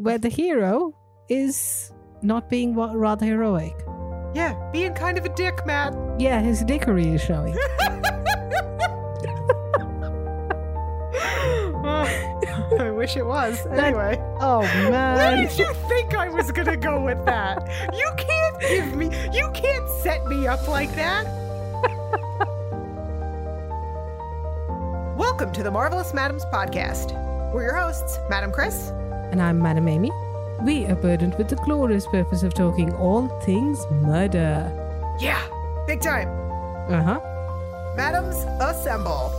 where the hero is not being rather heroic. Yeah, being kind of a dick, Matt. Yeah, his dickery is showing. Oh, I wish it was. Anyway. Oh Where man. did you think I was gonna go with that? You can't give me, you can't set me up like that. Welcome to the Marvelous Madames podcast. We're your hosts, Madam Chris. And I'm Madam Amy. We are burdened with the glorious purpose of talking all things murder. Yeah, big time. Uh huh. Madams, assemble.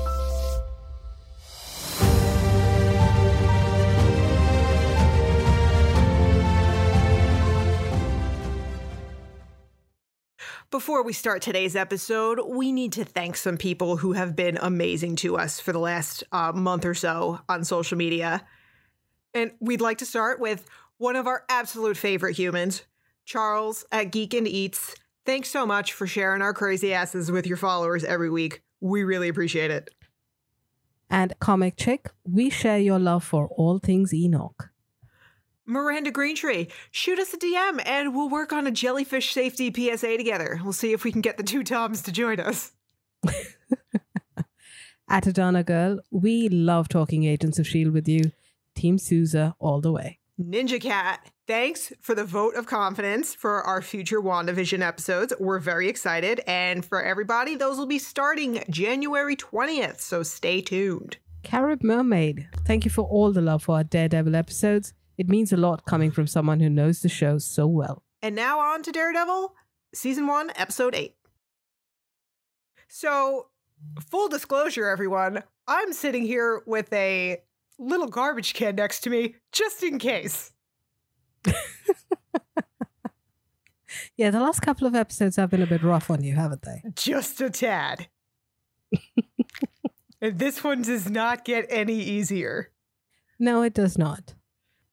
Before we start today's episode, we need to thank some people who have been amazing to us for the last uh, month or so on social media. And we'd like to start with one of our absolute favorite humans, Charles at Geek and Eats. Thanks so much for sharing our crazy asses with your followers every week. We really appreciate it. And Comic Chick, we share your love for all things Enoch. Miranda Greentree, shoot us a DM and we'll work on a jellyfish safety PSA together. We'll see if we can get the two Toms to join us. Atadana Girl, we love talking Agents of S.H.I.E.L.D. With you. Team Sousa all the way. Ninja Cat, thanks for the vote of confidence for our future WandaVision episodes. We're very excited. And for everybody, those will be starting January 20th, so stay tuned. Carib Mermaid, thank you for all the love for our Daredevil episodes. It means a lot coming from someone who knows the show so well. And now on to Daredevil, season one, episode eight. So, full disclosure, everyone, I'm sitting here with a little garbage can next to me just in case. Yeah, the last couple of episodes have been a bit rough on you, haven't they? Just a tad. and this one does not get any easier. No, it does not.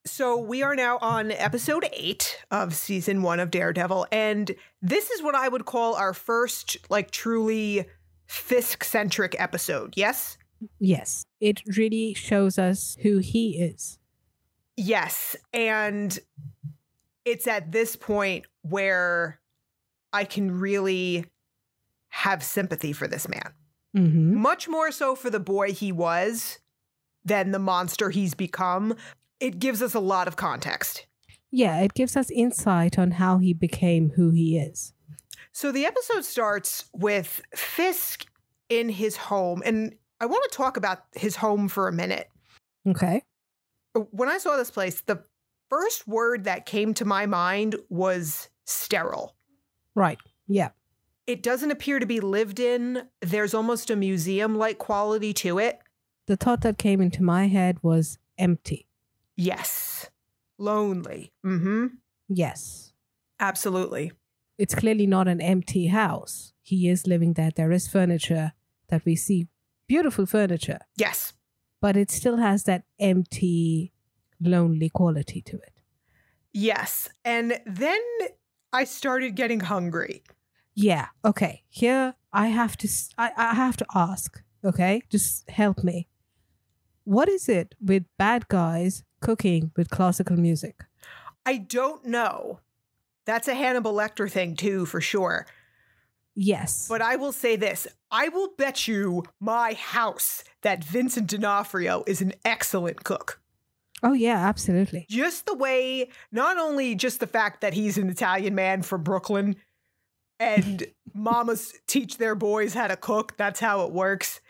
So we are now on episode eight of season one of Daredevil, and this is what I would call our first, like, truly Fisk centric episode. Yes? Yes, it really shows us who he is. Yes. And it's at this point where I can really have sympathy for this man. hmm Much more so for the boy he was than the monster he's become. It gives us a lot of context. Yeah, it gives us insight on how he became who he is. So the episode starts with Fisk in his home. And I want to talk about his home for a minute. Okay. When I saw this place, the first word that came to my mind was sterile. Right. Yeah. It doesn't appear to be lived in. There's almost a museum like quality to it. The thought that came into my head was empty. Yes. Lonely. Mm hmm. Yes. Absolutely. It's clearly not an empty house. He is living there. There is furniture that we see. Beautiful furniture. Yes. But it still has that empty, lonely quality to it. Yes. And then I started getting hungry. Yeah. Okay. Here I have to I have to ask, okay? Just help me. What is it with bad guys cooking with classical music? I don't know. That's a Hannibal Lecter thing, too, for sure. Yes. But I will say this I will bet you my house that Vincent D'Onofrio is an excellent cook. oh yeah, absolutely. Just the way, not only just the fact that he's an Italian man from Brooklyn and mamas teach their boys how to cook, that's how it works.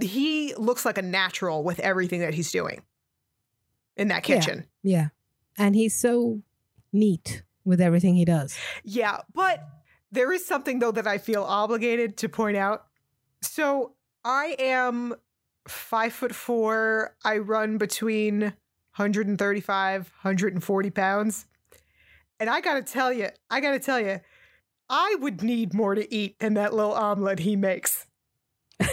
He looks like a natural with everything that he's doing in that Yeah. kitchen. Yeah. And he's so neat with everything he does. Yeah, but there is something though that I feel obligated to point out. So I am five foot four. I run between 135, 140 pounds. And I gotta tell you, I gotta tell you, I would need more to eat than that little omelet he makes.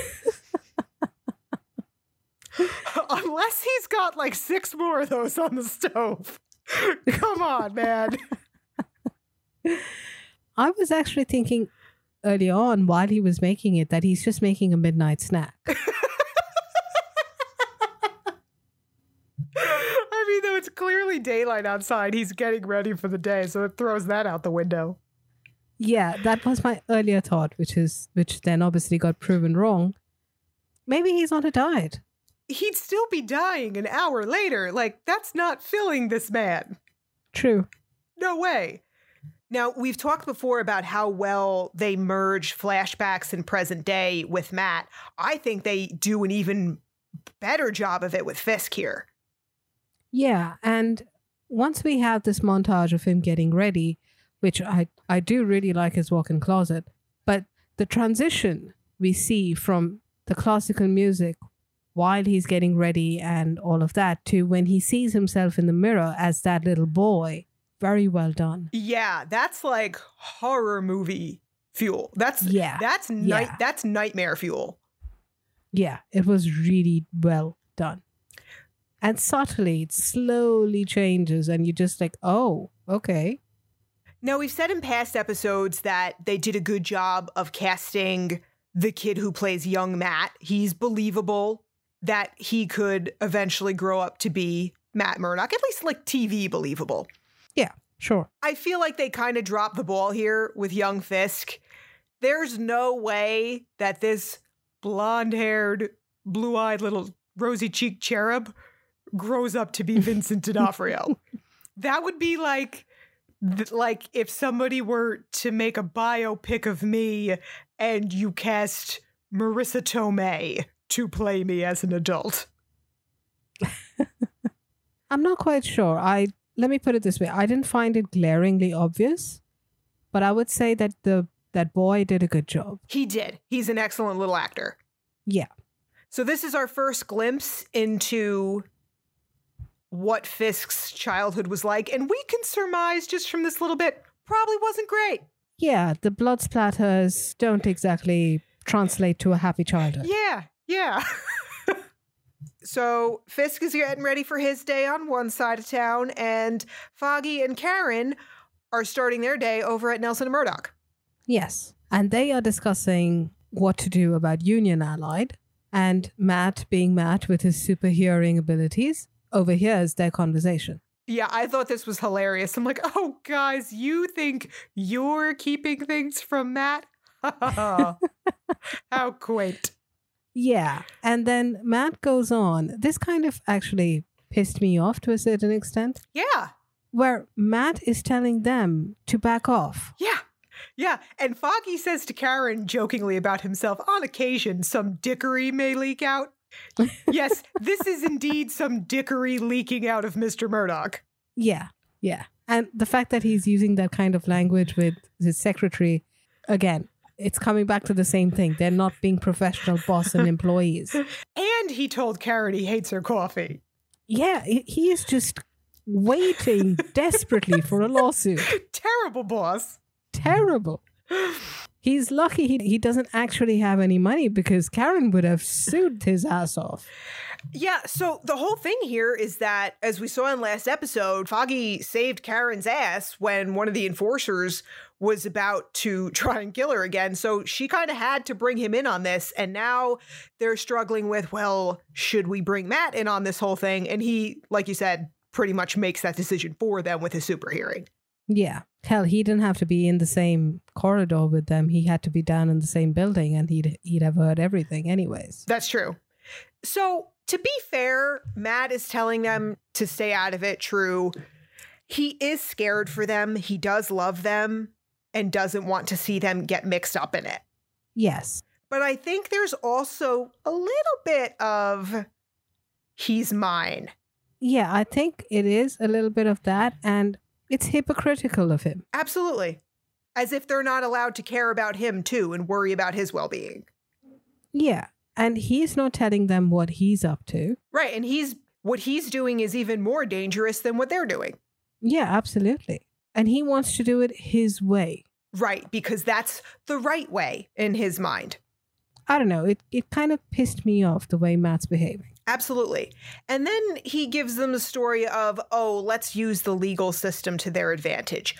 Unless he's got like six more of those on the stove. Come on, man. I was actually thinking early on while he was making it that he's just making a midnight snack. I mean, though, it's clearly daylight outside. He's getting ready for the day, so it throws that out the window. Yeah, that was my earlier thought, which is which then obviously got proven wrong. Maybe he's on a diet. He'd still be dying an hour later. Like, that's not filling this man. True. No way. Now, we've talked before about how well they merge flashbacks and present day with Matt. I think they do an even better job of it with Fisk here. Yeah, and once we have this montage of him getting ready, which I I do really like his walk-in closet, but the transition we see from the classical music while he's getting ready and all of that to when he sees himself in the mirror as that little boy, very well done. Yeah, that's like horror movie fuel. That's Yeah. That's night Yeah. that's nightmare fuel. Yeah, it was really well done. And subtly, it slowly changes, and you're just like, oh, okay. Now, we've said in past episodes that they did a good job of casting the kid who plays young Matt. He's believable that he could eventually grow up to be Matt Murdock, at least like TV believable. Yeah, sure. I feel like they kind of dropped the ball here with young Fisk. There's no way that this blonde haired, blue eyed little rosy cheeked cherub grows up to be Vincent D'Onofrio. that would be like. th- Like if somebody were to make a biopic of me and you cast Marisa Tomei to play me as an adult. I'm not quite sure. I let me put it this way. I didn't find it glaringly obvious, but I would say that the that boy did a good job. He did. He's an excellent little actor. Yeah. So this is our first glimpse into what Fisk's childhood was like, and we can surmise just from this little bit probably wasn't great. Yeah, the blood splatters don't exactly translate to a happy childhood. Yeah, yeah. so Fisk is getting ready for his day on one side of town, and Foggy and Karen are starting their day over at Nelson and Murdock. Yes. And they are discussing what to do about Union Allied. And Matt, being Matt with his super hearing abilities, overhears their conversation. Yeah, I thought this was hilarious. I'm like, oh, guys, you think you're keeping things from Matt? How quaint. Yeah. And then Matt goes on. This kind of actually pissed me off to a certain extent, Yeah, where Matt is telling them to back off. yeah, yeah. And Foggy says to Karen jokingly about himself, on occasion, some dickery may leak out. yes, this is indeed some dickery leaking out of Mr. Murdock. Yeah. Yeah. And the fact that he's using that kind of language with his secretary, again, it's coming back to the same thing. They're not being professional boss and employees. And he told Karen he hates her coffee. Yeah, he he is just waiting desperately for a lawsuit. Terrible boss. Terrible. He's lucky he, he doesn't actually have any money because Karen would have sued his ass off. Yeah, so the whole thing here is that, as we saw in last episode, Foggy saved Karen's ass when one of the enforcers was about to try and kill her again. So she kind of had to bring him in on this. And now they're struggling with, well, should we bring Matt in on this whole thing? And he, like you said, pretty much makes that decision for them with his super hearing. Yeah. Hell, he didn't have to be in the same corridor with them. He had to be down in the same building and he'd he'd have heard everything anyways. That's true. So, to be fair, Matt is telling them to stay out of it. True. He is scared for them. He does love them and doesn't want to see them get mixed up in it. Yes. But I think there's also a little bit of he's mine. Yeah, I think it is a little bit of that and it's hypocritical of him. Absolutely. As if they're not allowed to care about him too and worry about his well being. Yeah. And he's not telling them what he's up to. Right. And he's what he's doing is even more dangerous than what they're doing. Yeah, absolutely. And he wants to do it his way. Right. Because that's the right way in his mind. I don't know. It it kind of pissed me off the way Matt's behaving. Absolutely. And then he gives them the story of, oh, let's use the legal system to their advantage.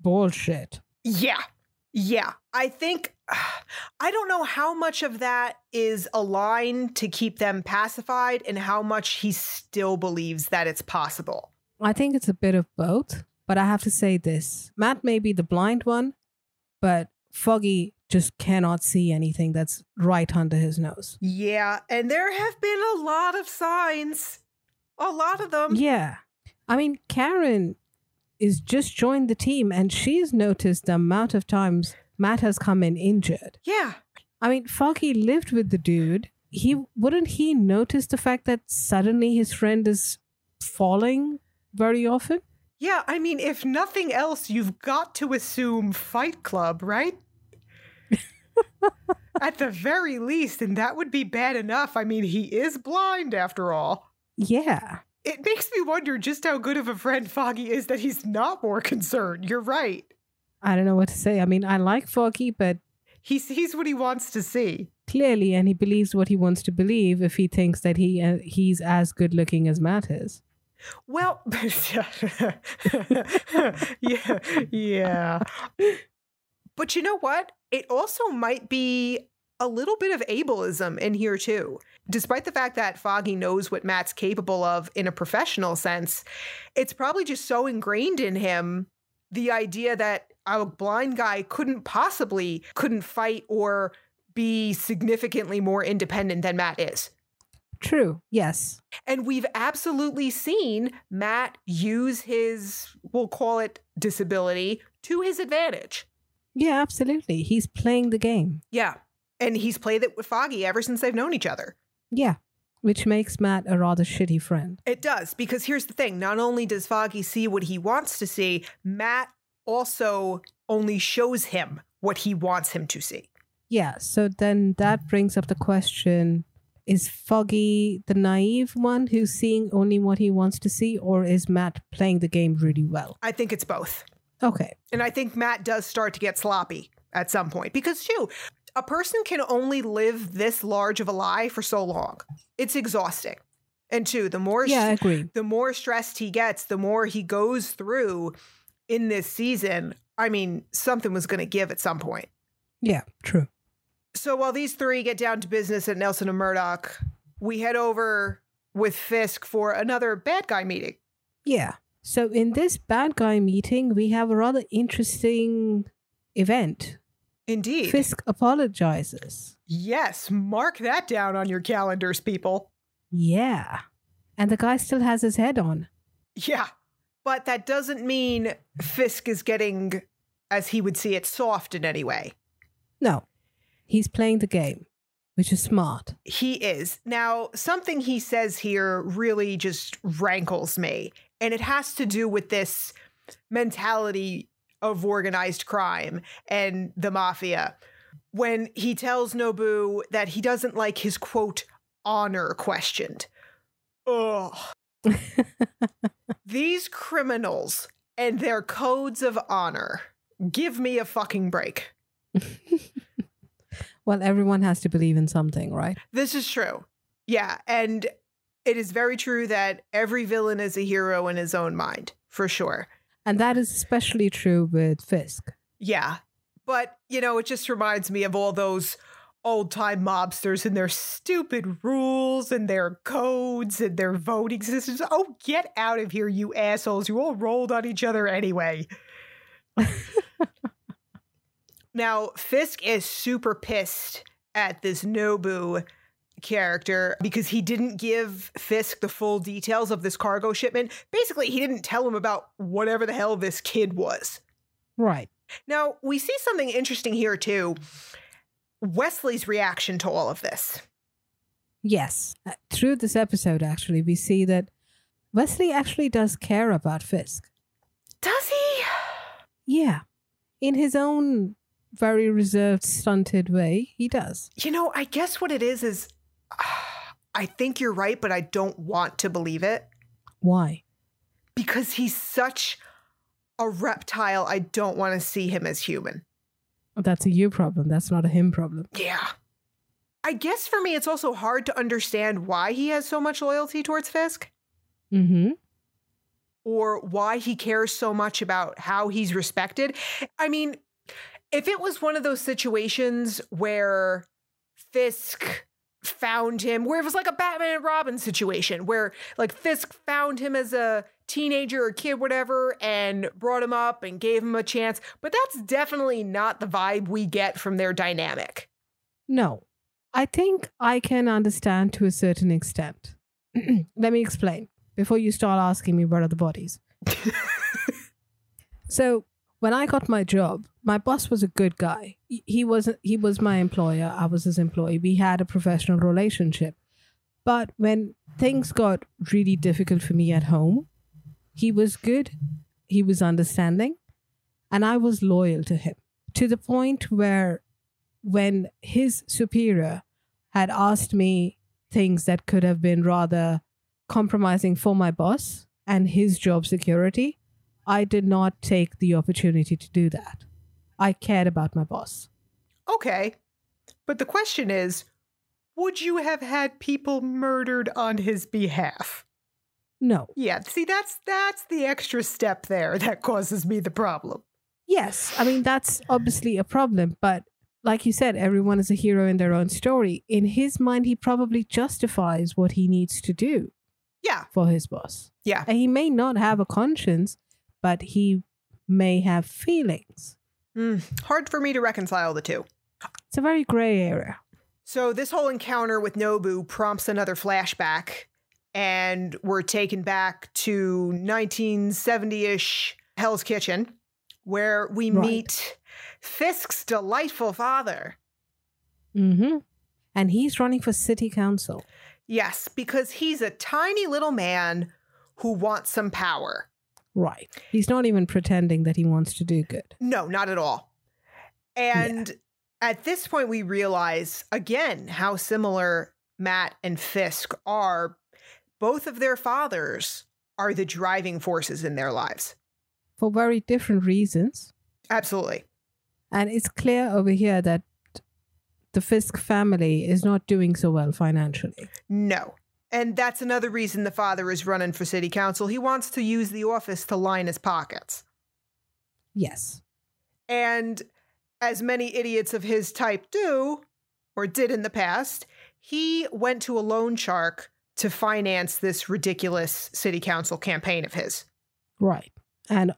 Bullshit. Yeah. Yeah. I think, I don't know how much of that is a line to keep them pacified and how much he still believes that it's possible. I think it's a bit of both, but I have to say this Matt may be the blind one, but Foggy just cannot see anything that's right under his nose. Yeah, and there have been a lot of signs. A lot of them. Yeah. I mean, Karen is just joined the team and she's noticed the amount of times Matt has come in injured. Yeah. I mean, Foggy lived with the dude. He wouldn't he notice the fact that suddenly his friend is falling very often? Yeah, I mean, if nothing else, you've got to assume Fight Club, right? At the very least, and that would be bad enough. I mean, he is blind after all. Yeah. It makes me wonder just how good of a friend Foggy is that he's not more concerned. You're right. I don't know what to say. I mean, I like Foggy, but He sees what he wants to see. clearly, and he believes what he wants to believe if he thinks that he uh, he's as good looking as Matt is. Well, yeah, yeah. But you know what? It also might be a little bit of ableism in here too. Despite the fact that Foggy knows what Matt's capable of in a professional sense, it's probably just so ingrained in him the idea that a blind guy couldn't possibly couldn't fight or be significantly more independent than Matt is. True. Yes. And we've absolutely seen Matt use his, we'll call it disability, to his advantage. Yeah, absolutely. He's playing the game. Yeah. And he's played it with Foggy ever since they've known each other. Yeah. Which makes Matt a rather shitty friend. It does, because here's the thing not only does Foggy see what he wants to see, Matt also only shows him what he wants him to see. Yeah. So then that brings up the question is Foggy the naive one who's seeing only what he wants to see, or is Matt playing the game really well? I think it's both. Okay. And I think Matt does start to get sloppy at some point because, too, a person can only live this large of a lie for so long. It's exhausting. And two, the more Yeah, I agree. the more stressed he gets, the more he goes through in this season. I mean, something was going to give at some point. Yeah, true. So while these three get down to business at Nelson and Murdock, we head over with Fisk for another bad guy meeting. Yeah. So in this bad guy meeting, we have a rather interesting event. Indeed. Fisk apologizes. yes, mark that down on your calendars, people. Yeah. And the guy still has his head on. Yeah. But that doesn't mean Fisk is getting, as he would see it, soft in any way. No. He's playing the game, which is smart. He is. Now, something he says here really just rankles me, and it has to do with this mentality of organized crime and the mafia. When he tells Nobu that he doesn't like his quote, honor questioned. Ugh. These criminals and their codes of honor. Give me a fucking break. well, everyone has to believe in something, right? This is true. Yeah. And it is very true that every villain is a hero in his own mind, for sure. And that is especially true with Fisk. Yeah. But, you know, it just reminds me of all those old time mobsters and their stupid rules and their codes and their voting systems. Oh, get out of here, you assholes. You all rolled on each other anyway. now, Fisk is super pissed at this Nobu character because he didn't give Fisk the full details of this cargo shipment. Basically, he didn't tell him about whatever the hell this kid was. Right. Now, we see something interesting here too. Wesley's reaction to all of this. Yes. Uh, Through this episode, actually, we see that Wesley actually does care about Fisk. Does he? Yeah. In his own very reserved, stunted way, he does. You know, I guess what it is is I think you're right, but I don't want to believe it Why? because he's such a reptile. I don't want to see him as human. That's a you problem. That's not a him problem. Yeah. I guess for me, it's also hard to understand why he has so much loyalty towards Fisk Mm-hmm. or why he cares so much about how he's respected. I mean, if it was one of those situations where Fisk found him, where it was like a Batman and Robin situation, where like Fisk found him as a teenager or kid, whatever, and brought him up and gave him a chance. But that's definitely not the vibe we get from their dynamic. No, I think I can understand to a certain extent. Let me explain before you start asking me where are the bodies. so when I got my job, my boss was a good guy. He- was he was my employer. I was his employee. We had a professional relationship. But when things got really difficult for me at home, he was good. He was understanding, and I was loyal to him to the point where when his superior had asked me things that could have been rather compromising for my boss and his job security, I did not take the opportunity to do that. I cared about my boss. Okay. But the question is would you have had people murdered on his behalf? No. Yeah, see that's that's the extra step there that causes me the problem. Yes, I mean, that's obviously a problem, but like you said, everyone is a hero in their own story. In his mind, he probably justifies what he needs to do Yeah. for his boss. Yeah. And he may not have a conscience, but he may have feelings. Mm, hard for me to reconcile the two. It's a very gray area. So this whole encounter with Nobu prompts another flashback, and we're taken back to 1970-ish Hell's Kitchen, where we Right. meet Fisk's delightful father. hmm And he's running for city council. Yes, because he's a tiny little man who wants some power. Right. He's not even pretending that he wants to do good. No, not at all. And at this point, we realize again how similar Matt and Fisk are. Both of their fathers are the driving forces in their lives. For very different reasons. Absolutely. And it's clear over here that the Fisk family is not doing so well financially. No. And that's another reason the father is running for city council. He wants to use the office to line his pockets. Yes. And as many idiots of his type do, or did in the past, he went to a loan shark to finance this ridiculous city council campaign of his. Right. And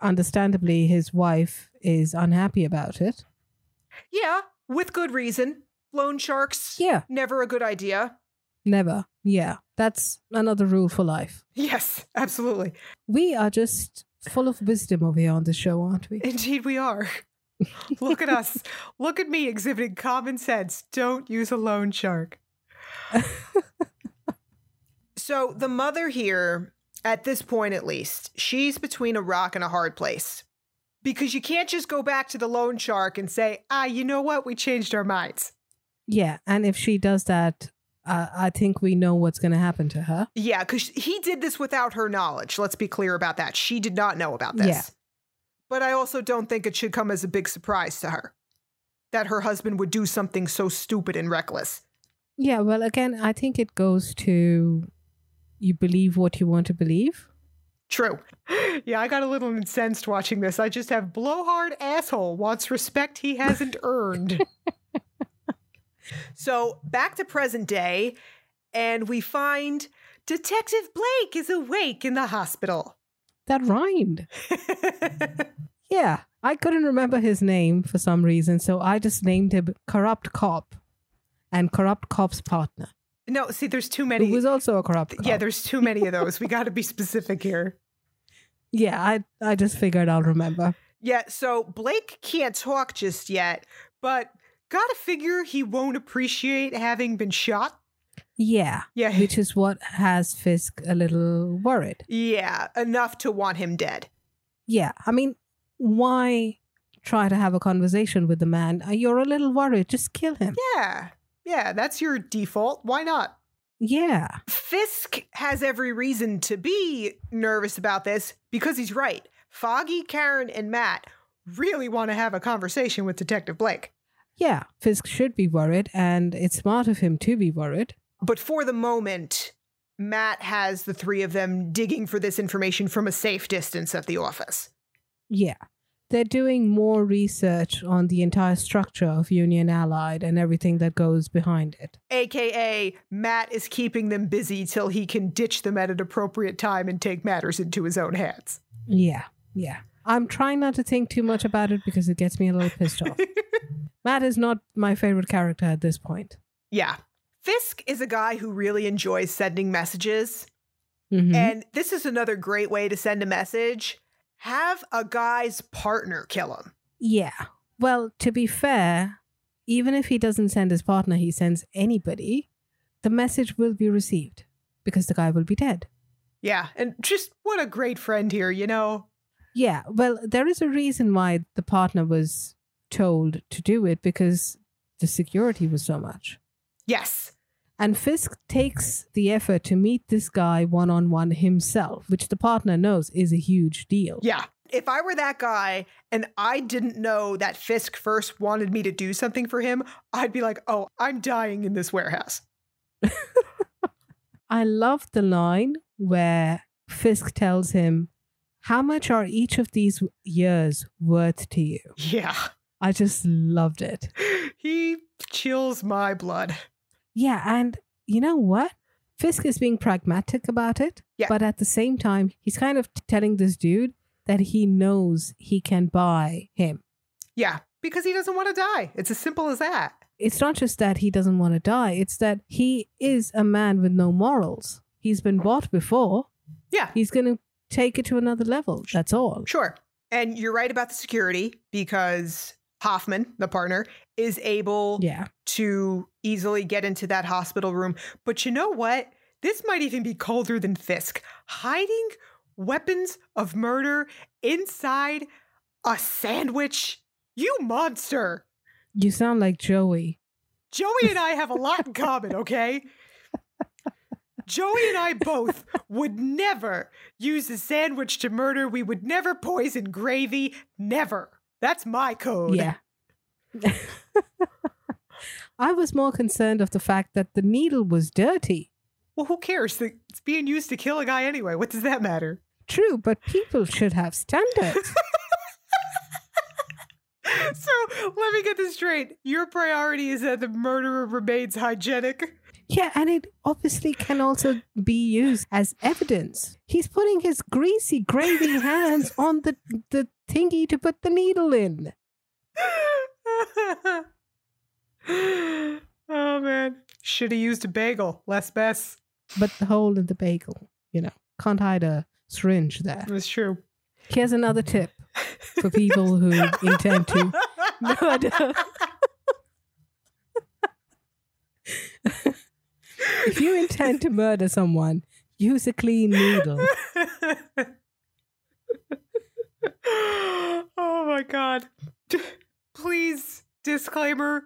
understandably, his wife is unhappy about it. Yeah, with good reason. Loan sharks, Yeah. never a good idea. Never. Yeah. That's another rule for life. Yes, absolutely. We are just full of wisdom over here on the show, aren't we? Indeed, we are. Look at us. Look at me exhibiting common sense. Don't use a loan shark. so, the mother here, at this point at least, she's between a rock and a hard place. Because you can't just go back to the loan shark and say, ah, you know what? We changed our minds. Yeah. And if she does that, uh, I think we know what's going to happen to her. Yeah, because he did this without her knowledge. Let's be clear about that. She did not know about this. Yeah. But I also don't think it should come as a big surprise to her that her husband would do something so stupid and reckless. Yeah. Well, again, I think it goes to you believe what you want to believe. True. Yeah, I got a little incensed watching this. I just have blowhard asshole wants respect he hasn't earned. so back to present day, and we find Detective Blake is awake in the hospital. That rhymed. Yeah. I couldn't remember his name for some reason, so I just named him Corrupt Cop and Corrupt Cop's partner, no, see, there's too who many. was also a corrupt cop. Yeah, there's too many of those. We got to be specific here. Yeah, I I just figured I'll remember. Yeah, so Blake can't talk just yet, but gotta figure he won't appreciate having been shot. Yeah, Yeah, which is what has Fisk a little worried. yeah, enough to want him dead. Yeah, I mean, why try to have a conversation with the man? Uh, You're a little worried. Just kill him. Yeah, yeah, that's your default. Why not? Yeah, Fisk has every reason to be nervous about this because he's right. Foggy, Karen, and Matt really want to have a conversation with Detective Blake. Yeah. Fisk should be worried, and it's smart of him to be worried. But for the moment, Matt has the three of them digging for this information from a safe distance at the office. Yeah. they're doing more research on the entire structure of Union Allied and everything that goes behind it. AKA, Matt is keeping them busy till he can ditch them at an appropriate time and take matters into his own hands. Yeah, yeah. I'm trying not to think too much about it because it gets me a little pissed off. Matt is not my favorite character at this point. Yeah. Fisk is a guy who really enjoys sending messages. Mhm. And this is another great way to send a message. Have a guy's partner kill him. Yeah. Well, to be fair, even if he doesn't send his partner, he sends anybody, the message will be received because the guy will be dead. Yeah. And just what a great friend here, you know? Yeah. Well, there is a reason why the partner was told to do it because the security was so much. Yes. And Fisk takes the effort to meet this guy one on one himself, which the partner knows is a huge deal. Yeah. If I were that guy and I didn't know that Fisk first wanted me to do something for him, I'd be like, oh, I'm dying in this warehouse. I love the line where Fisk tells him, How much are each of these years worth to you? Yeah. I just loved it. He chills my blood. Yeah, and you know what? Fisk is being pragmatic about it, Yeah. but at the same time, he's kind of telling this dude that he knows he can buy him. Yeah. Because he doesn't want to die. It's as simple as that. It's not just that he doesn't want to die, it's that he is a man with no morals. He's been bought before. Yeah. He's going to take it to another level. That's all. Sure. And you're right about the security because Hoffman, the partner, is able Yeah. to easily get into that hospital room. But you know what? This might even be colder than Fisk. Hiding weapons of murder inside a sandwich? You monster. You sound like Joey. Joey and I have a lot in common, okay? Joey and I both would never use a sandwich to murder. We would never poison gravy. Never. That's my code. Yeah. I was more concerned of the fact that the needle was dirty. Well, who cares? It's being used to kill a guy anyway. What does that matter? True, but people should have standards. So let me get this straight. Your priority is that the murderer remains hygienic. Yeah, and it obviously can also be used as evidence. He's putting his greasy, gravy hands on the, the thingy to put the needle in. oh man. Should have used a bagel. Less mess. But the hole in the bagel, you know, can't hide a syringe there. That's true. Here's another tip for people who intend to murder. If you intend to murder someone, use a clean needle. oh my god. Please, disclaimer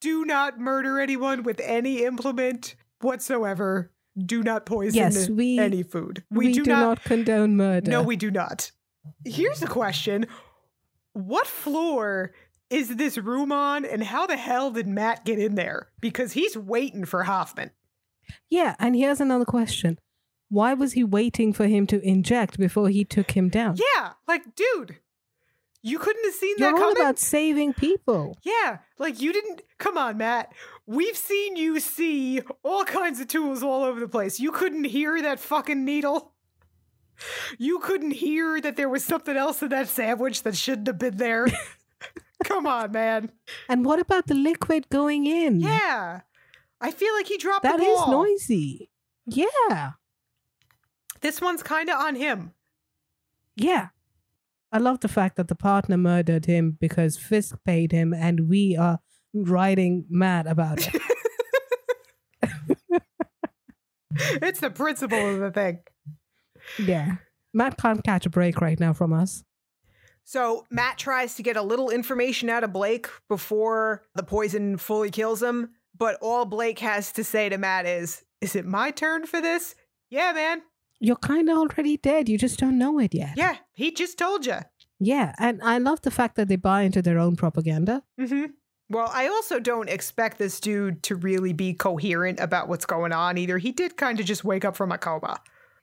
do not murder anyone with any implement whatsoever. Do not poison Yes, we- any food. We, do, not, condone murder. No, we do not. Here's a question What floor is this room on, and how the hell did Matt get in there? Because he's waiting for Hoffman. yeah, and here's another question. Why was he waiting for him to inject before he took him down? Yeah, like, dude, you couldn't have seen You're that all coming. about saving people. Yeah, like you didn't. Come on, Matt. We've seen you see all kinds of tools all over the place. You couldn't hear that fucking needle. You couldn't hear that there was something else in that sandwich that shouldn't have been there. Come on, man. And what about the liquid going in? Yeah. I feel like he dropped That the is noisy. Yeah. This one's kind of on him. Yeah. I love the fact that the partner murdered him because Fisk paid him and we are riding mad about it. It's the principle of the thing. yeah. Matt can't catch a break right now from us. So Matt tries to get a little information out of Blake before the poison fully kills him, but all Blake has to say to Matt is, "Is it my turn for this?" Yeah, man. You're kind of already dead. You just don't know it yet. Yeah, he just told you. Yeah. And I love the fact that they buy into their own propaganda. Mm-hmm. Well, I also don't expect this dude to really be coherent about what's going on either. He did kind of just wake up from a coma.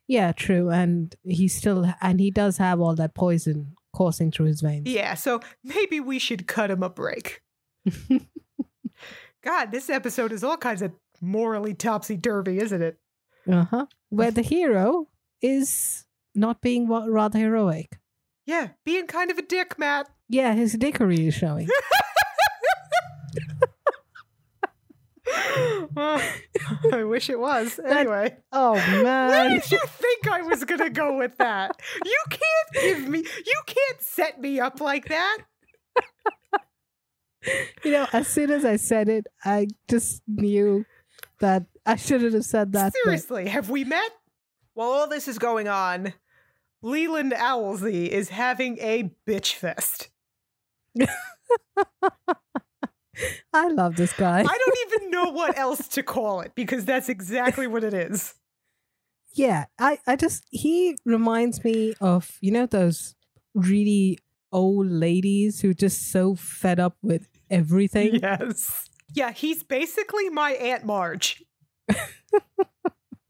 Yeah, true. And he still, and he does have all that poison coursing through his veins. Yeah, so maybe we should cut him a break. God, this episode is all kinds of morally topsy turvy, isn't it? Uh huh. Where the hero is not being rather heroic. Yeah, being kind of a dick, Matt. Yeah, his dickery is showing. I wish it was. Anyway, oh man. where did you think I was gonna go with that? You can't give me, you can't set me up like that. You know, as soon as I said it, I just knew that I shouldn't have said that. but- Seriously, have we met? While all this is going on, Leland Owlsley is having a bitch fest. I love this guy. I don't even know what else to call it because that's exactly what it is. Yeah, I, I just he reminds me of you know those really old ladies who just so fed up with everything. Yes. Yeah, he's basically my Aunt Marge.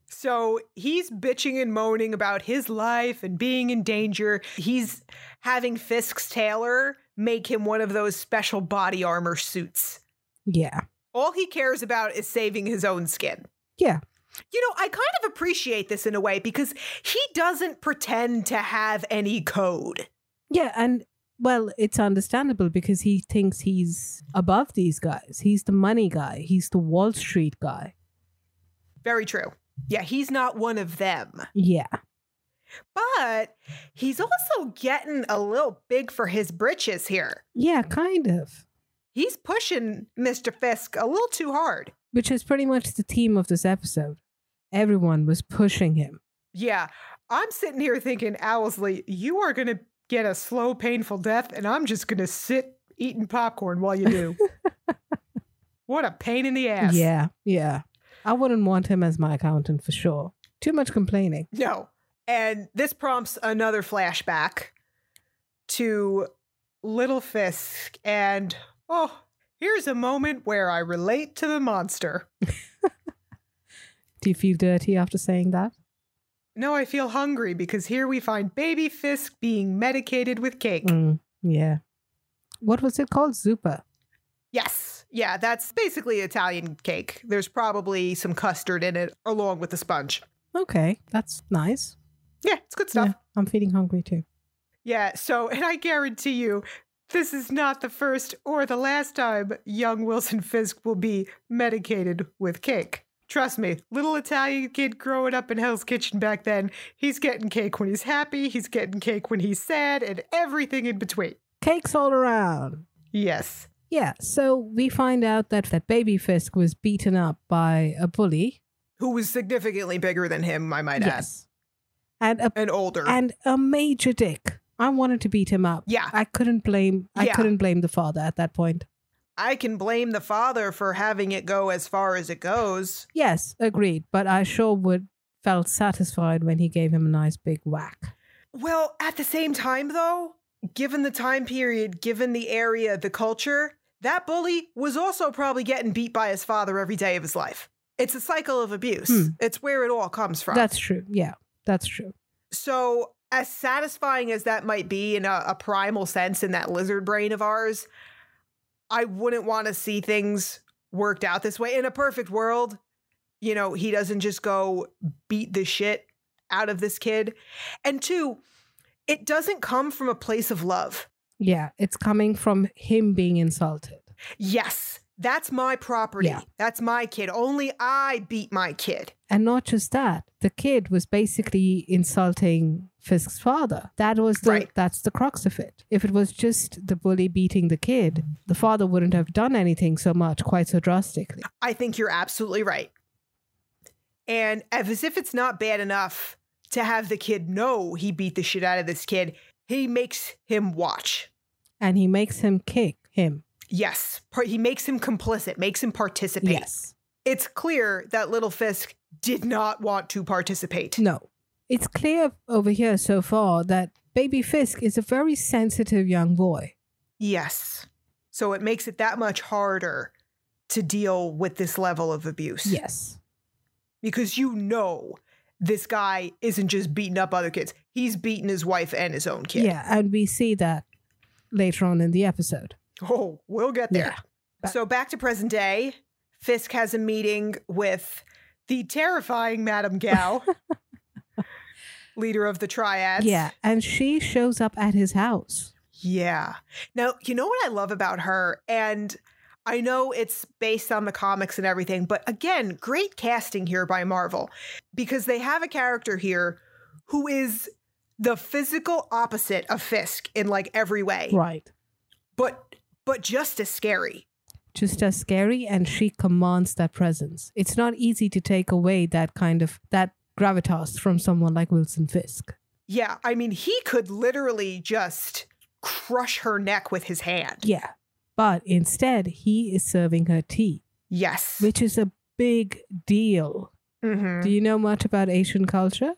so he's bitching and moaning about his life and being in danger. He's having Fisk's tailor make him one of those special body armor suits. Yeah, All he cares about is saving his own skin. yeah, You know, I kind of appreciate this in a way because he doesn't pretend to have any code. yeah, and well, it's understandable because he thinks he's above these guys. He's the money guy. He's the Wall Street guy. Very true. Yeah, he's not one of them. Yeah, But he's also getting a little big for his britches here. yeah, kind of. He's pushing Mr. Fisk a little too hard. Which is pretty much the theme of this episode. Everyone was pushing him. Yeah, I'm sitting here thinking, Owlsley, you are going to get a slow, painful death, and I'm just going to sit eating popcorn while you do. what a pain in the ass. Yeah, yeah. I wouldn't want him as my accountant for sure. Too much complaining. No. And this prompts another flashback to Little Fisk. And, oh, here's a moment where I relate to the monster. Do you feel dirty after saying that? No, I feel hungry because here we find baby Fisk being medicated with cake. Mm, yeah. What was it called? Zuppa. Yes. Yeah, that's basically Italian cake. There's probably some custard in it along with the sponge. Okay, that's nice. Yeah, it's good stuff. Yeah, I'm feeling hungry too. Yeah, so, and I guarantee you, this is not the first or the last time young Wilson Fisk will be medicated with cake. Trust me, little Italian kid growing up in Hell's Kitchen back then, he's getting cake when he's happy, he's getting cake when he's sad, and everything in between. Cakes all around. Yes. Yeah, so we find out that that baby Fisk was beaten up by a bully. Who was significantly bigger than him, I might Yes. And a. And older. and a major dick. I wanted to beat him up. yeah. I couldn't blame I Yeah. couldn't blame the father at that point. I can blame the father for having it go as far as it goes. Yes, agreed. But I sure would felt satisfied when he gave him a nice big whack. Well, at the same time, though, given the time period, given the area, the culture, that bully was also probably getting beat by his father every day of his life. It's a cycle of abuse. Hmm. It's where it all comes from. That's true. Yeah, that's true. so, as satisfying as that might be in a, a primal sense in that lizard brain of ours, I wouldn't want to see things worked out this way. In a perfect world, you know, he doesn't just go beat the shit out of this kid. And two, it doesn't come from a place of love. Yeah, it's coming from him being insulted. Yes, that's my property. Yeah. That's my kid. Only I beat my kid. And not just that, the kid was basically insulting Fisk's father. That was the Right. that's the crux of it. If it was just the bully beating the kid, the father wouldn't have done anything so much quite so drastically. I think you're absolutely right. And as if it's not bad enough to have the kid know he beat the shit out of this kid, he makes him watch. And he makes him kick him. Yes, he makes him complicit, makes him participate. Yes. It's clear that little Fisk did not want to participate. No. It's clear over here so far that baby Fisk is a very sensitive young boy. Yes. So it makes it that much harder to deal with this level of abuse. Yes. because you know this guy isn't just beating up other kids, he's beating his wife and his own kid. Yeah, and we see that later on in the episode. Oh, we'll get there. Yeah. So back to present day. Fisk has a meeting with the terrifying Madame Gao, leader of the Triads. Yeah, and she shows up at his house. Yeah. Now, you know what I love about her? And I know it's based on the comics and everything, but again, great casting here by Marvel because they have a character here who is the physical opposite of Fisk in like every way. Right. But but just as scary. Just as scary, and she commands that presence. It's not easy to take away that kind of that gravitas from someone like Wilson Fisk. Yeah, I mean, he could literally just crush her neck with his hand. Yeah. But instead, he is serving her tea, Yes. which is a big deal. Mhm. Do you know much about Asian culture?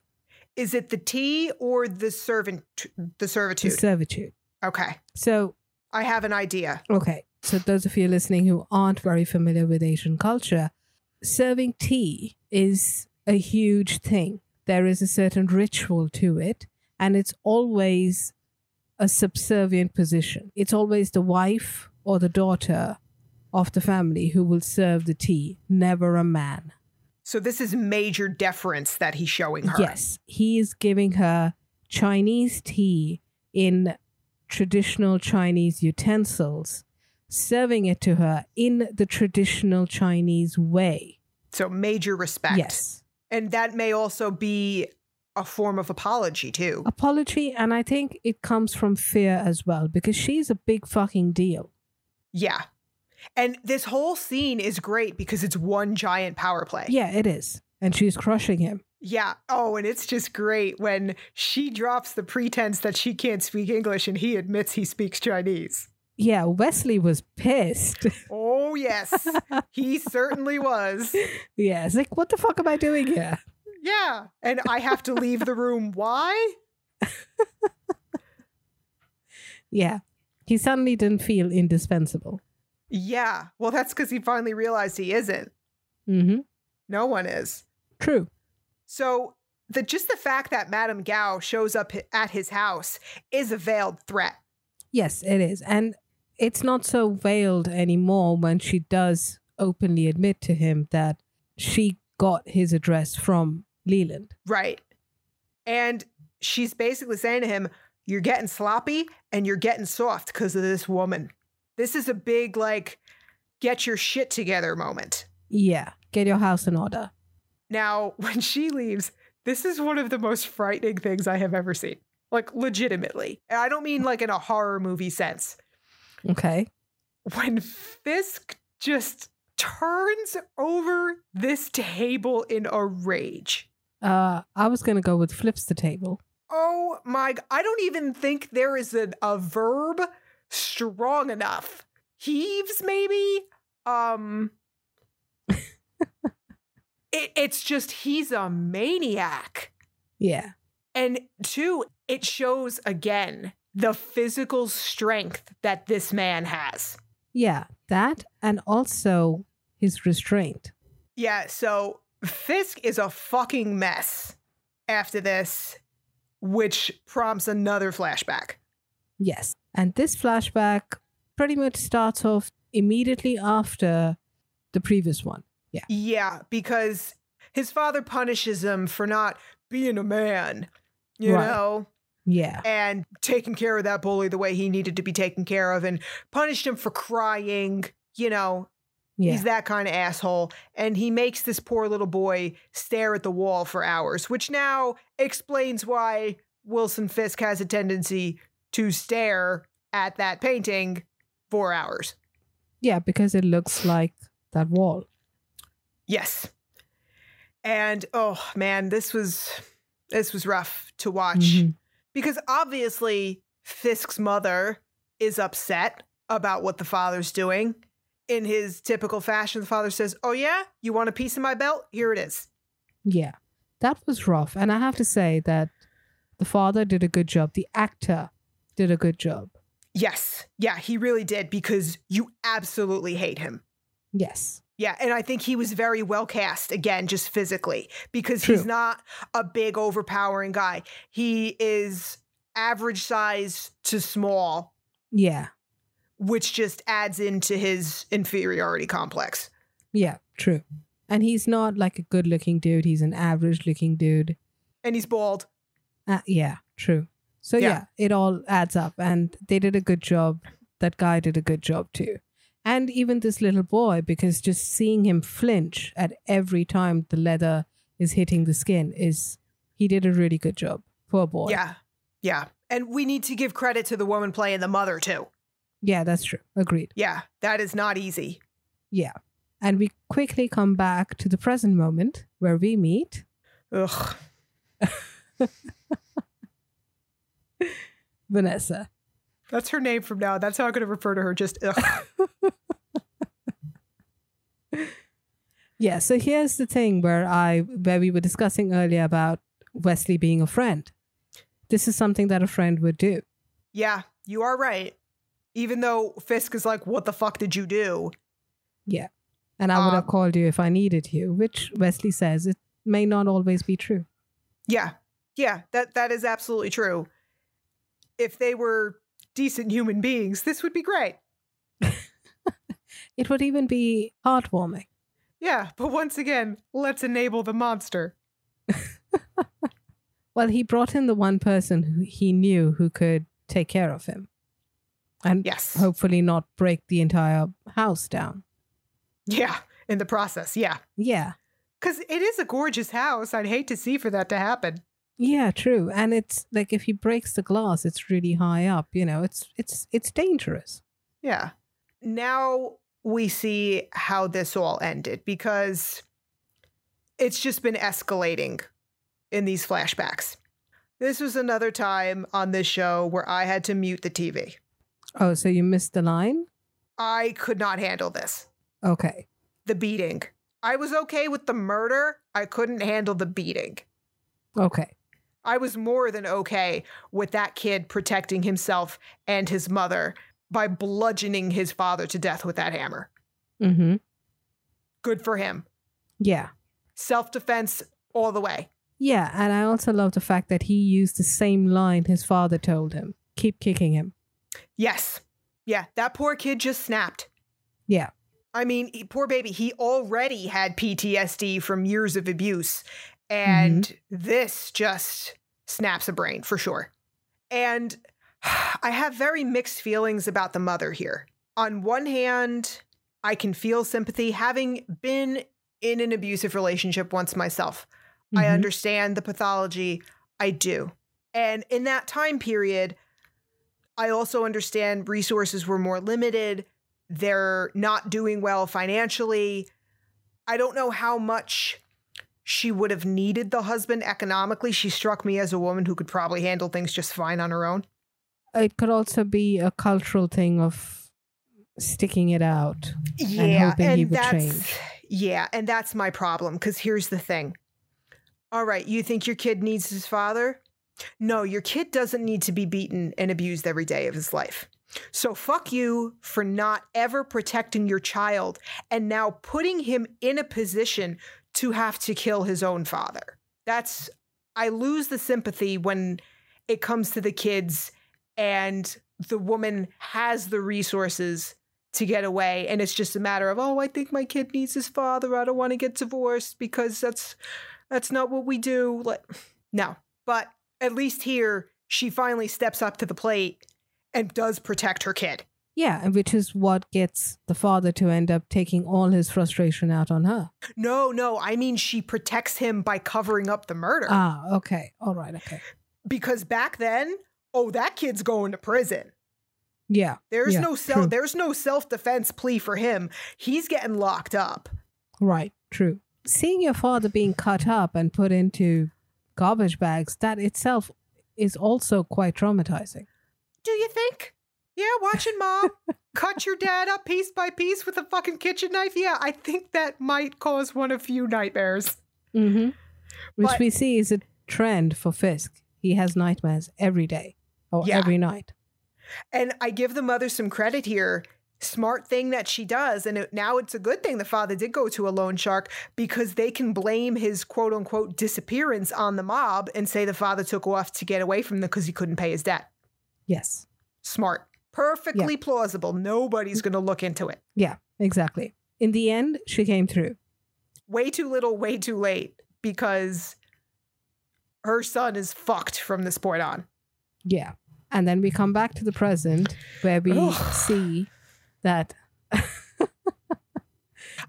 Is it the tea or the servant the The servitude? servitude. okay. So, I have an idea. okay. So, those of you listening who aren't very familiar with Asian culture, serving tea is a huge thing. There is a certain ritual to it, and it's always a subservient position. It's always the wife or the daughter of the family who will serve the tea, never a man. So this is major deference that he's showing her. Yes, he is giving her Chinese tea in traditional Chinese utensils, serving it to her in the traditional Chinese way. So major respect. Yes. And that may also be a form of apology too. Apology, and I think it comes from fear as well because she's a big fucking deal. Yeah. And this whole scene is great because it's one giant power play. Yeah, it is. And she's crushing him. Yeah. Oh, and it's just great when she drops the pretense that she can't speak English and he admits he speaks Chinese. Yeah, Wesley was pissed. Oh, yes. he certainly was. yeah, it's like, what the fuck am I doing here? Yeah. And I have to leave the room. Why? Yeah. He suddenly didn't feel indispensable. Yeah. Well, that's because he finally realized he isn't. Mm-hmm. No one is. True. So the just the fact that Madame Gao shows up at his house is a veiled threat. Yes, it is. And it's not so veiled anymore when she does openly admit to him that she got his address from Leland. Right. And she's basically saying to him, You're getting sloppy and you're getting soft because of this woman. This is a big, like, get your shit together moment. Yeah, get your house in order. Now, when she leaves, this is one of the most frightening things I have ever seen. Like, legitimately. And I don't mean like in a horror movie sense. Okay. When Fisk just turns over this table in a rage. Uh, I was going to go with flips the table. Oh my, I don't even think there is an, a verb strong enough. Heaves, maybe? Um, it, it's just, he's a maniac. Yeah. And two, it shows again the physical strength that this man has. Yeah, that and also his restraint. Yeah, so Fisk is a fucking mess after this, which prompts another flashback. Yes. And this flashback pretty much starts off immediately after the previous one. Yeah. Yeah, because his father punishes him for not being a man, you Right. know, Yeah. and taking care of that bully the way he needed to be taken care of, and punished him for crying, you know. Yeah. He's that kind of asshole. And he makes this poor little boy stare at the wall for hours, which now explains why Wilson Fisk has a tendency to stare at that painting for hours. yeah, because it looks like that wall. Yes. And oh man, this was this was rough to watch Mhm. because obviously Fisk's mother is upset about what the father's doing. In his typical fashion, the father says, "Oh yeah, you want a piece of my belt? Here it is." Yeah. That was rough. And I have to say that the father did a good job. The actor did a good job. Yes. Yeah, he really did because you absolutely hate him. Yes. Yeah, and I think he was very well cast again, just physically, because True. he's not a big, overpowering guy. He is average size to small, Yeah. which just adds into his inferiority complex. Yeah. True. And he's not like a good looking dude. He's an average looking dude. And he's bald. Uh, yeah. True. So Yeah. yeah, it all adds up. And they did a good job. That guy did a good job too. And even this little boy, because just seeing him flinch at every time the leather is hitting the skin is, he did a really good job. Poor boy. Yeah, yeah. And we need to give credit to the woman playing the mother, too. Yeah, that's true. Agreed. Yeah, that is not easy. Yeah. And we quickly come back to the present moment where we meet Ugh. Vanessa. That's her name from now. That's how I'm going to refer to her. Just. Yeah, so here's the thing where I where we were discussing earlier about Wesley being a friend. This is something that a friend would do. yeah, you are right. Even though Fisk is like, what the fuck did you do? Yeah. And I would have Um, called you if I needed you, which Wesley says it may not always be true. Yeah, yeah, that that is absolutely true. If they were decent human beings, this would be great. It would even be heartwarming. Yeah, but once again, let's enable the monster. Well, he brought in the one person who he knew who could take care of him. And Yes. hopefully not break the entire house down. Yeah, in the process, yeah. Yeah. Because it is a gorgeous house. I'd hate to see for that to happen. Yeah, true. And it's like if he breaks the glass, it's really high up, you know. It's it's it's dangerous. Yeah. Now we see how this all ended because it's just been escalating in these flashbacks. This was another time on this show where I had to mute the TV. Oh, so you missed the line? I could not handle this. Okay. The beating. I was okay with the murder. I couldn't handle the beating. Okay. I was more than okay with that kid protecting himself and his mother by bludgeoning his father to death with that hammer. Mhm. Good for him. Yeah. Self defense all the way. Yeah, and I also love the fact that he used the same line his father told him. Keep kicking him. Yes. Yeah, that poor kid just snapped. Yeah. I mean, he- poor baby, he already had PTSD from years of abuse. And this just snaps a brain for sure. And I have very mixed feelings about the mother here. On one hand, I can feel sympathy having been in an abusive relationship once myself. I Mhm. understand the pathology. I do. And in that time period, I also understand resources were more limited. They're not doing well financially. I don't know how much she would have needed the husband economically. She struck me as a woman who could probably handle things just fine on her own. It could also be a cultural thing of sticking it out. Yeah, hoping and he would that's change. yeah, and that's my problem because here's the thing. All right, you think your kid needs his father? No, your kid doesn't need to be beaten and abused every day of his life. So fuck you for not ever protecting your child and now putting him in a position to have to kill his own father. That's I lose the sympathy when it comes to the kids and the woman has the resources to get away. And it's just a matter of oh i think my kid needs his father. I don't want to get divorced because that's that's not what we do. Like no. But at least here she finally steps up to the plate and does protect her kid Yeah, and which is what gets the father to end up taking all his frustration out on her. no no i mean she protects him by covering up the murder Ah, okay. All right, okay. because back then oh that kid's going to prison Yeah, there's Yeah, no self true. there's no self-defense plea for him he's getting locked up right, true. Seeing your father being cut up and put into garbage bags, that itself is also quite traumatizing. Do you think? Yeah, watching mom cut your dad up piece by piece with a fucking kitchen knife. Yeah, I think that might cause one of few nightmares. Mm-hmm. Which But- we see is a trend for Fisk. He has nightmares every day or Yeah. every night. And I give the mother some credit here. smart thing that she does. And it, now it's a good thing the father did go to a loan shark because they can blame his quote unquote disappearance on the mob and say the father took off to get away from them because he couldn't pay his debt. Yes. Smart. Perfectly plausible. Nobody's going to look into it. Yeah, exactly. In the end, she came through. Way too little, way too late because her son is fucked from this point on. Yeah. And then we come back to the present where we Ugh. see that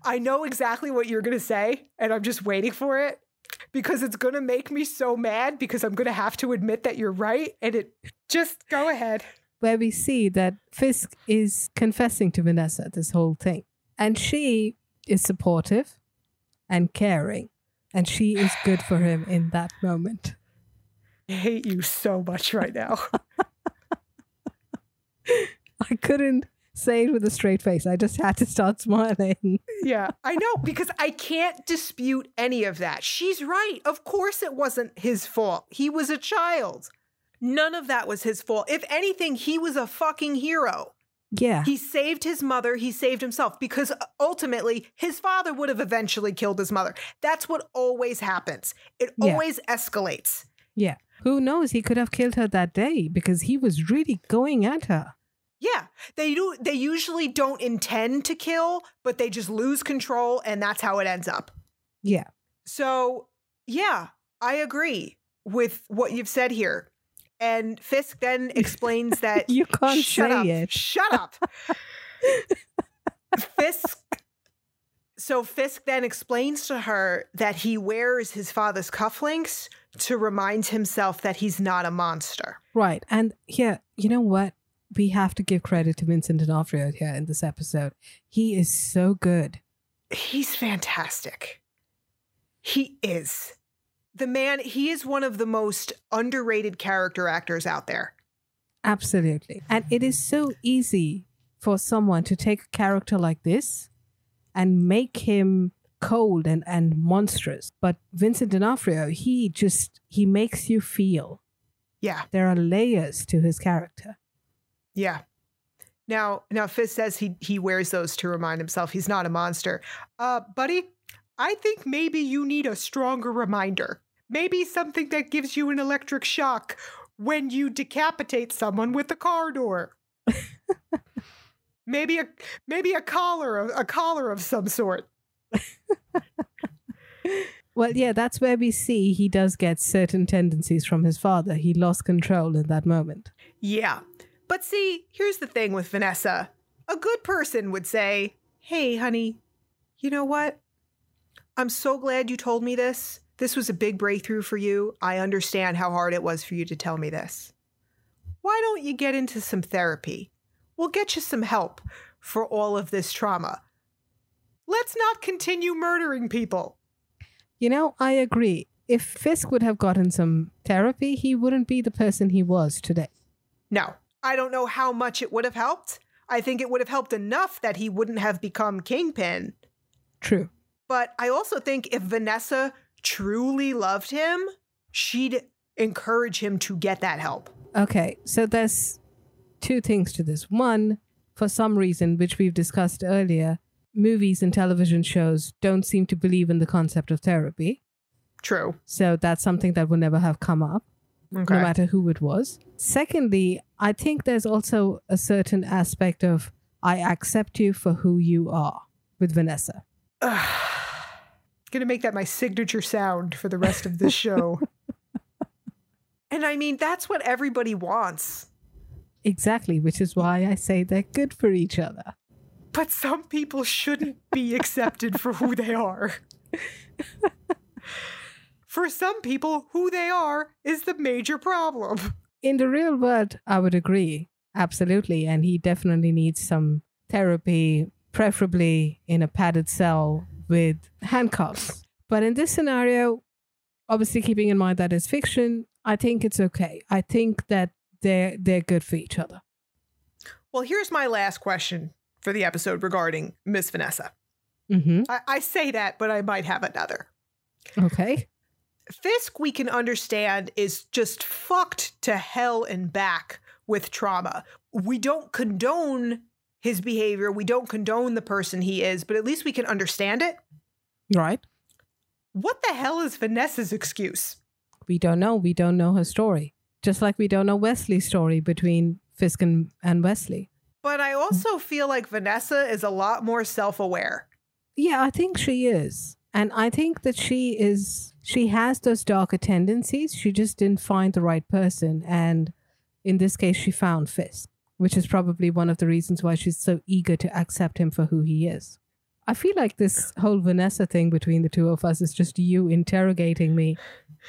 I know exactly what you're going to say, and I'm just waiting for it because it's going to make me so mad because I'm going to have to admit that you're right. And it just go ahead. Where we see that Fisk is confessing to Vanessa this whole thing. And she is supportive and caring. And she is good for him in that moment. I hate you so much right now. I couldn't say it with a straight face. I just had to start smiling. yeah, I know because I can't dispute any of that. She's right. Of course, it wasn't his fault. He was a child. None of that was his fault. If anything, he was a fucking hero. Yeah. He saved his mother, he saved himself because uh, ultimately his father would have eventually killed his mother. That's what always happens. It Yeah. always escalates. Yeah. Who knows? He could have killed her that day because he was really going at her. Yeah, they do they usually don't intend to kill, but they just lose control and that's how it ends up. Yeah. So, yeah, I agree with what you've said here. And Fisk then explains that You can't shut up. it. Shut up. Fisk. So Fisk then explains to her that he wears his father's cufflinks to remind himself that he's not a monster. Right. And yeah, you know what? We have to give credit to Vincent D'Onofrio here in this episode. He is so good. He's fantastic. He is. The man, he is one of the most underrated character actors out there. Absolutely. And it is so easy for someone to take a character like this and make him cold and, and monstrous. But Vincent D'Onofrio, he just he makes you feel. Yeah. There are layers to his character. Yeah. Now, now Fisk says he he wears those to remind himself he's not a monster. Uh, buddy, I think maybe you need a stronger reminder. Maybe something that gives you an electric shock when you decapitate someone with a car door. maybe a maybe a collar a collar of some sort. Well, yeah, that's where we see he does get certain tendencies from his father. He lost control in that moment. Yeah. But see, here's the thing with Vanessa. A good person would say, Hey, honey, you know what? I'm so glad you told me this. This was a big breakthrough for you. I understand how hard it was for you to tell me this. Why don't you get into some therapy? We'll get you some help for all of this trauma. Let's not continue murdering people. You know, I agree. If Fisk would have gotten some therapy, he wouldn't be the person he was today. No, I don't know how much it would have helped. I think it would have helped enough that he wouldn't have become Kingpin. True. But I also think if Vanessa truly loved him, she'd encourage him to get that help. Okay, so there's two things to this. One, for some reason, which we've discussed earlier, movies and television shows don't seem to believe in the concept of therapy. True. So that's something that would never have come up, Okay. no matter who it was. Secondly, I think there's also a certain aspect of I accept you for who you are with Vanessa. Gonna make that my signature sound for the rest of this show. and I mean, that's what everybody wants. Exactly, which is why I say they're good for each other. But some people shouldn't be accepted for who they are. for some people, who they are is the major problem. In the real world, I would agree. Absolutely. And he definitely needs some therapy, preferably in a padded cell with handcuffs. But in this scenario, obviously keeping in mind that it's fiction, I think it's okay. I think that they're they're good for each other. Well, here's my last question for the episode regarding Miss Vanessa. hmm I, I say that, but I might have another. Okay. Fisk, we can understand, is just fucked to hell and back with trauma. We don't condone his behavior. We don't condone the person he is, but at least we can understand it. Right? What the hell is Vanessa's excuse? We don't know. We don't know her story. Just like we don't know Wesley's story between Fisk and, and Wesley. But I also feel like Vanessa is a lot more self aware. Yeah, I think she is. And I think that she is, she has those darker tendencies. She just didn't find the right person. And in this case, she found Fisk, which is probably one of the reasons why she's so eager to accept him for who he is. I feel like this whole Vanessa thing between the two of us is just you interrogating me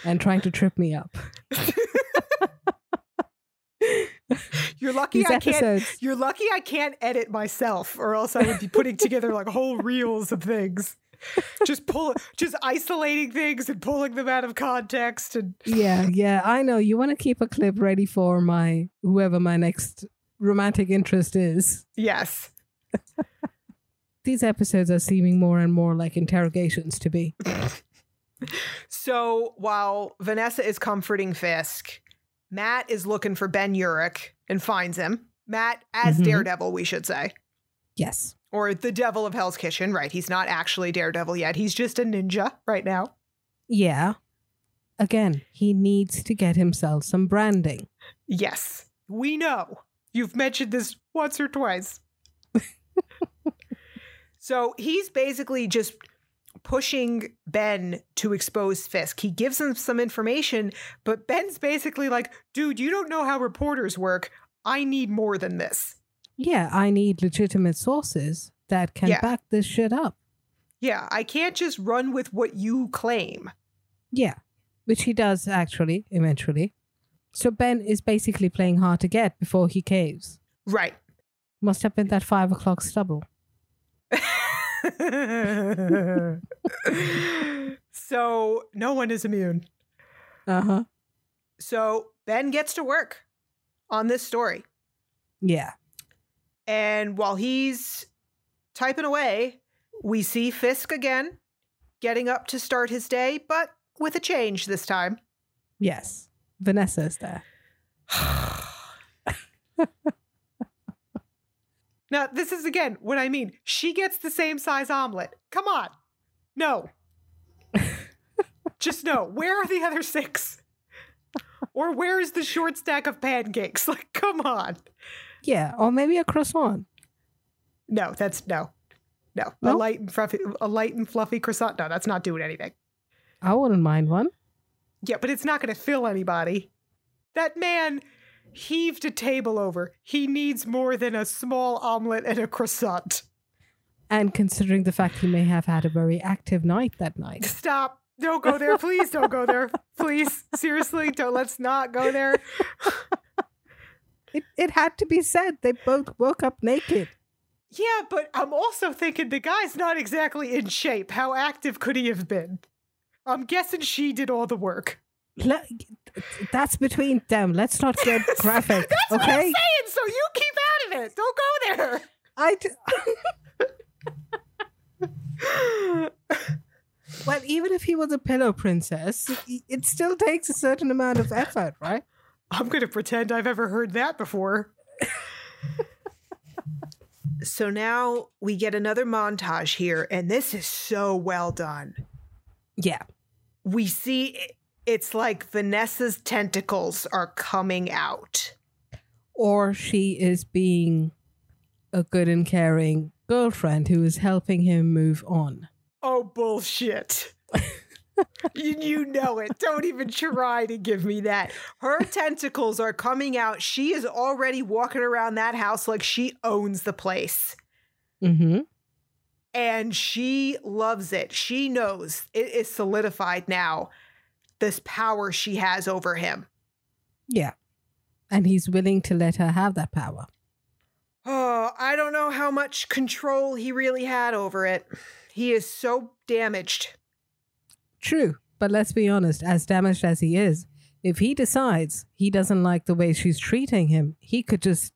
and trying to trip me up. You're lucky These I can't. You're lucky I can't edit myself, or else I would be putting together like whole reels of things. Just pull, just isolating things and pulling them out of context. And Yeah, yeah, I know. You want to keep a clip ready for my whoever my next romantic interest is. yes, These episodes are seeming more and more like interrogations to be. So while Vanessa is comforting Fisk, Matt is looking for Ben Urich and finds him. Matt as Mhm. Daredevil, we should say. Yes. Or the Devil of Hell's Kitchen, right? He's not actually Daredevil yet. He's just a ninja right now. Yeah. Again, he needs to get himself some branding. Yes, we know. You've mentioned this once or twice. so he's basically just pushing Ben to expose Fisk. He gives him some information, but Ben's basically like, dude, you don't know how reporters work. I need more than this. Yeah, I need legitimate sources that can Yeah. back this shit up. Yeah, I can't just run with what you claim. Yeah, which he does actually eventually. So Ben is basically playing hard to get before he caves. Right. Must have been that five o'clock stubble. so no one is immune. Uh huh. So Ben gets to work on this story. Yeah. And while he's typing away, we see Fisk again getting up to start his day, but with a change this time. Yes. Vanessa is there. now, this is again what I mean. She gets the same size omelet. Come on. No. Just no. Where are the other six? Or where is the short stack of pancakes? Like, come on. Yeah, or maybe a croissant. No, that's no. No. A light and fluffy a light and fluffy croissant. No, that's not doing anything. I wouldn't mind one. Yeah, but it's not going to fill anybody. That man heaved a table over. He needs more than a small omelet and a croissant. And considering the fact he may have had a very active night that night. Stop. Don't go there. Please don't go there. Please. Seriously, don't let's not go there. It, it had to be said. They both woke up naked. Yeah, but I'm also thinking the guy's not exactly in shape. How active could he have been? I'm guessing she did all the work. Le- that's between them. Let's not get graphic, That's what I'm okay? saying. So you keep out of it. Don't go there. I d- well, even if he was a pillow princess, it- it still takes a certain amount of effort, right? I'm going to pretend I've ever heard that before. so now we get another montage here, and this is so well done. Yeah. We see it's like Vanessa's tentacles are coming out. Or she is being a good and caring girlfriend who is helping him move on. Oh, bullshit. you, you know it. Don't even try to give me that. Her tentacles are coming out. She is already walking around that house like she owns the place. Mm-hmm. And she loves it. She knows it is solidified now, this power she has over him. Yeah. And he's willing to let her have that power. Oh, I don't know how much control he really had over it. He is so damaged. True. But let's be honest, as damaged as he is, if he decides he doesn't like the way she's treating him, he could just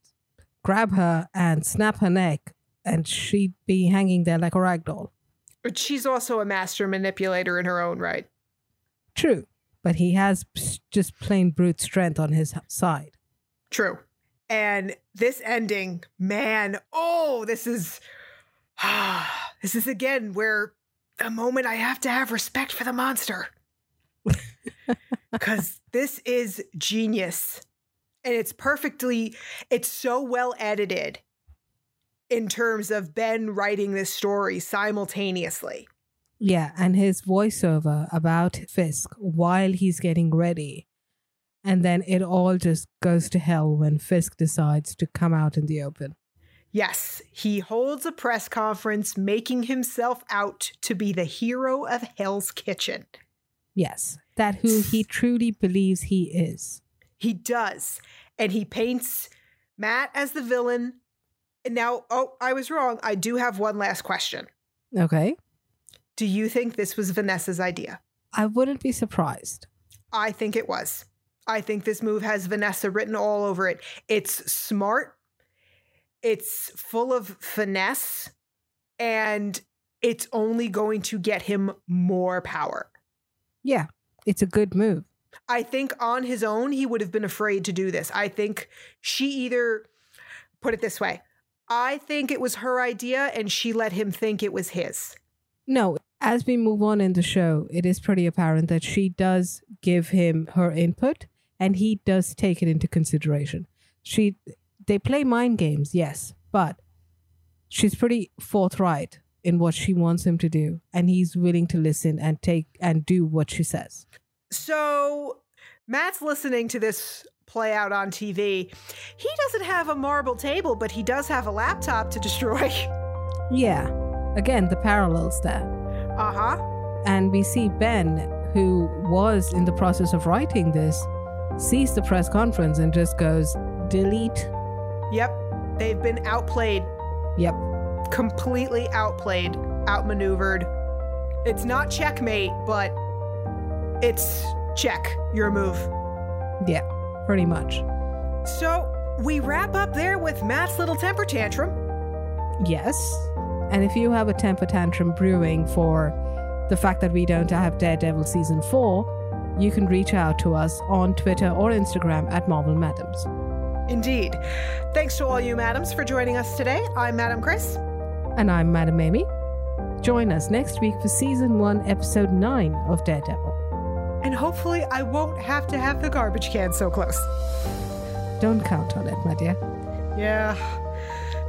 grab her and snap her neck and she'd be hanging there like a rag doll. But she's also a master manipulator in her own right. True. But he has just plain brute strength on his side. True. And this ending, man, oh, this is ah, this is again where a moment I have to have respect for the monster. Cuz this is genius. And it's perfectly it's so well edited in terms of Ben writing this story simultaneously. Yeah, and his voiceover about Fisk while he's getting ready. And then it all just goes to hell when Fisk decides to come out in the open. Yes, he holds a press conference making himself out to be the hero of Hell's Kitchen. Yes, that who he truly believes he is. He does. And he paints Matt as the villain. Now, oh, I was wrong. I do have one last question. Okay. Do you think this was Vanessa's idea? I wouldn't be surprised. I think it was. I think this move has Vanessa written all over it. It's smart, it's full of finesse, and it's only going to get him more power. Yeah, it's a good move. I think on his own, he would have been afraid to do this. I think she either put it this way I think it was her idea and she let him think it was his. No, as we move on in the show, it is pretty apparent that she does give him her input and he does take it into consideration. She they play mind games, yes, but she's pretty forthright in what she wants him to do and he's willing to listen and take and do what she says. So Matt's listening to this play out on TV. He doesn't have a marble table, but he does have a laptop to destroy. Yeah. Again, the parallels there. Uh huh. And we see Ben, who was in the process of writing this, sees the press conference and just goes, delete. Yep. They've been outplayed, Yep. completely outplayed, outmaneuvered. It's not checkmate, but it's check your move. Yeah, pretty much. So we wrap up there with Matt's little temper tantrum. Yes. And if you have a temper tantrum brewing for the fact that we don't have Daredevil season 4, you can reach out to us on Twitter or Instagram at Marvel Madams. Indeed. Thanks to all you madams for joining us today. I'm Madam Chris. And I'm Madam Amy. Join us next week for season 1, episode 9 of Daredevil. And hopefully, I won't have to have the garbage can so close. Don't count on it, my dear. Yeah.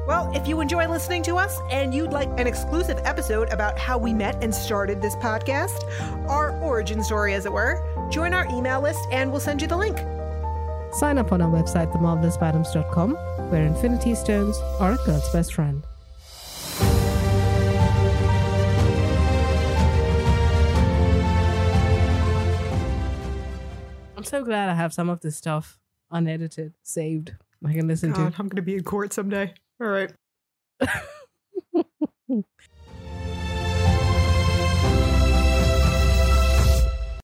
Well, if you enjoy listening to us and you'd like an exclusive episode about how we met and started this podcast, our origin story, as it were, join our email list and we'll send you the link. Sign up on our website, themarvelousmadames.com, where Infinity Stones are a girl's best friend. So glad I have some of this stuff unedited, saved. I can listen to. God, I'm going to be in court someday. All right. to.